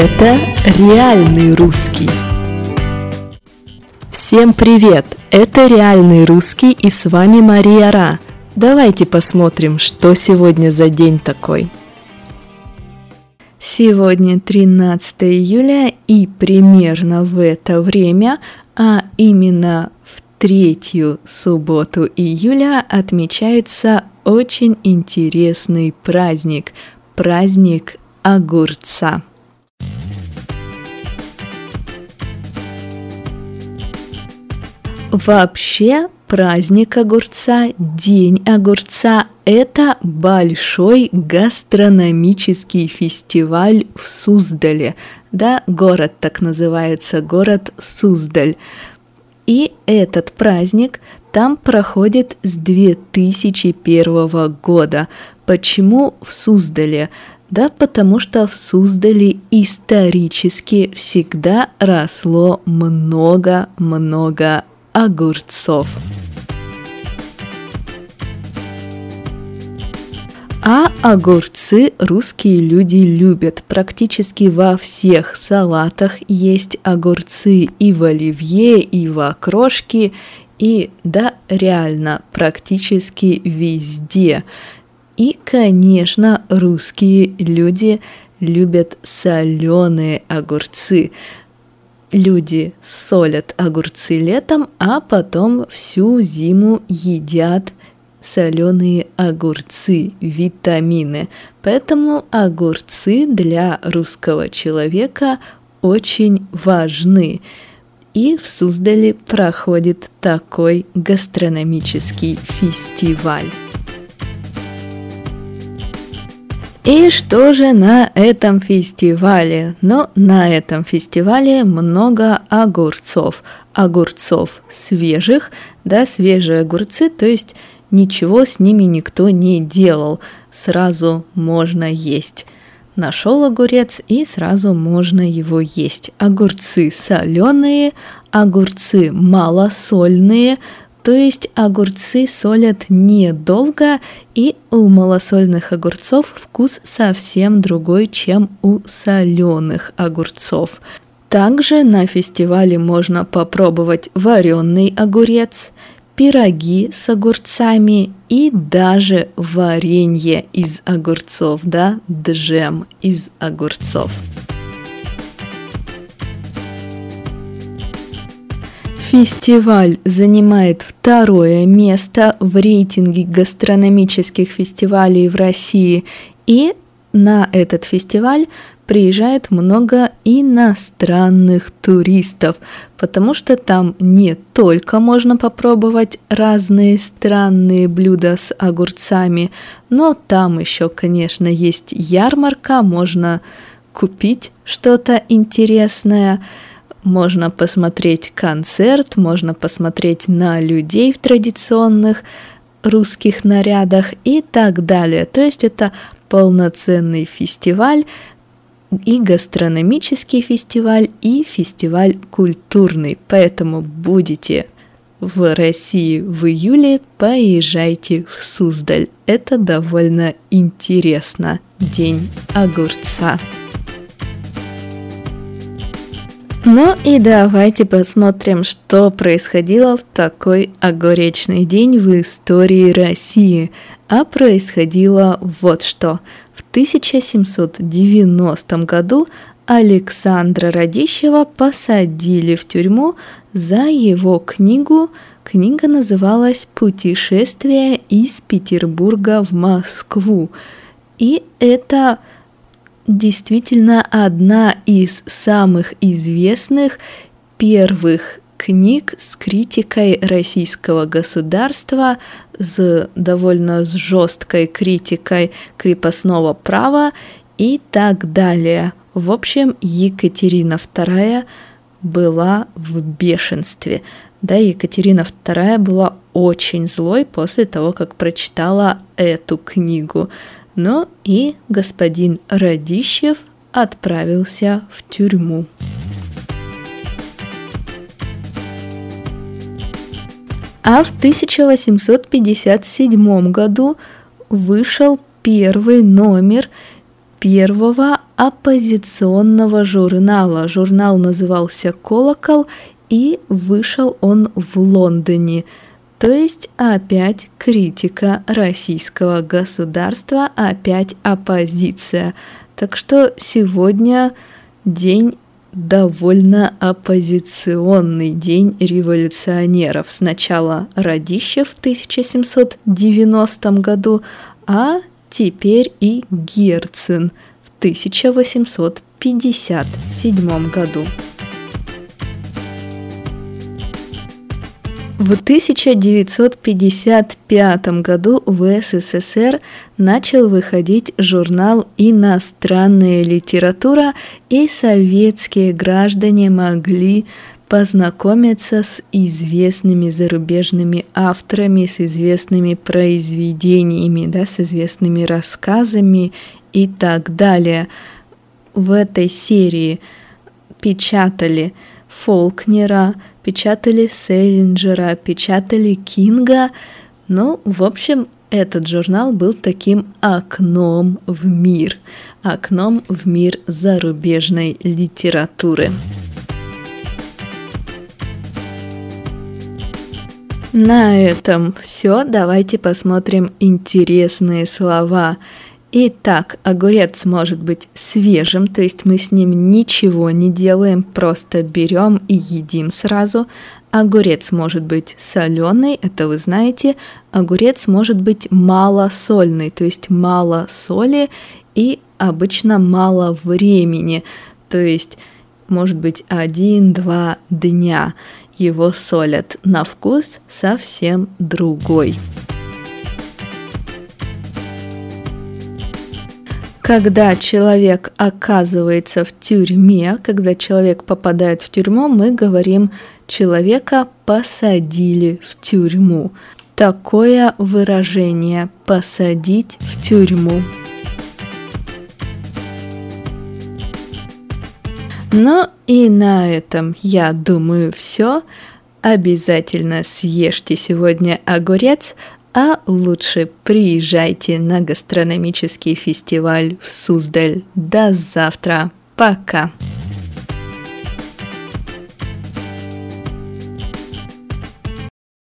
Это реальный русский. Всем привет! Это реальный русский и с вами Мария Ра. Давайте посмотрим, что сегодня за день такой. Сегодня 13 июля и примерно в это время, а именно в третью субботу июля отмечается очень интересный праздник – праздник огурца. Вообще праздник огурца, день огурца – это большой гастрономический фестиваль в Суздале. Да, город так называется, город Суздаль. И этот праздник там проходит с 2001 года. Почему в Суздале? Да потому что в Суздале исторически всегда росло много-много огурцов. А огурцы русские люди любят. Практически во всех салатах есть огурцы и в оливье, и в окрошке, и да, реально, практически везде. И, конечно, русские люди любят соленые огурцы. Люди солят огурцы летом, а потом всю зиму едят соленые огурцы, витамины. Поэтому огурцы для русского человека очень важны. И в Суздале проходит такой гастрономический фестиваль. И что же на этом фестивале? Ну, на этом фестивале много огурцов. Огурцов свежих, да, свежие огурцы, то есть ничего с ними никто не делал, сразу можно есть. Нашел огурец и сразу можно его есть. Огурцы соленые, огурцы малосольные, то есть огурцы солят недолго, и у малосольных огурцов вкус совсем другой, чем у соленых огурцов. Также на фестивале можно попробовать вареный огурец, пироги с огурцами и даже варенье из огурцов, да, джем из огурцов. Фестиваль занимает второе место в рейтинге гастрономических фестивалей в России, и на этот фестиваль приезжает много иностранных туристов, потому что там не только можно попробовать разные странные блюда с огурцами, но там еще, конечно, есть ярмарка, можно купить что-то интересное, можно посмотреть концерт, можно посмотреть на людей в традиционных русских нарядах и так далее. То есть это полноценный фестиваль, и гастрономический фестиваль, и фестиваль культурный. Поэтому будете в России в июле, поезжайте в Суздаль. Это довольно интересно. День огурца. Ну и давайте посмотрим, что происходило в такой огуречный день в истории России. А происходило вот что. В 1790 году Александра Радищева посадили в тюрьму за его книгу. Книга называлась «Путешествие из Петербурга в Москву». И это действительно одна из самых известных первых книг с критикой российского государства, с довольно с жесткой критикой крепостного права и так далее. В общем, Екатерина II была в бешенстве. Да, Екатерина II была очень злой после того, как прочитала эту книгу. Но и господин Радищев отправился в тюрьму. А в 1857 году вышел первый номер первого оппозиционного журнала. Журнал назывался «Колокол», и вышел он в Лондоне. То есть опять критика российского государства, опять оппозиция. Так что сегодня день довольно оппозиционный день революционеров. Сначала Радищев в 1790 году, а теперь и Герцен в 1857 году. В 1955 году в СССР начал выходить журнал «Иностранная литература», и советские граждане могли познакомиться с известными зарубежными авторами, с известными произведениями, да, с известными рассказами и так далее. В этой серии печатали Фолкнера, печатали Селлинджера, печатали Кинга. Ну, в общем, этот журнал был таким окном в мир, окном в мир зарубежной литературы. На этом все. Давайте посмотрим интересные слова. Итак, огурец может быть свежим, то есть мы с ним ничего не делаем, просто берем и едим сразу. Огурец может быть соленый, это вы знаете. Огурец может быть малосольный, то есть мало соли и обычно мало времени, то есть может быть один-два дня его солят. На вкус совсем другой. Когда человек оказывается в тюрьме, когда человек попадает в тюрьму, мы говорим человека посадили в тюрьму. Такое выражение посадить в тюрьму. Ну и на этом, я думаю, все. Обязательно съешьте сегодня огурец, а лучше приезжайте на гастрономический фестиваль в Суздаль. До завтра. Пока.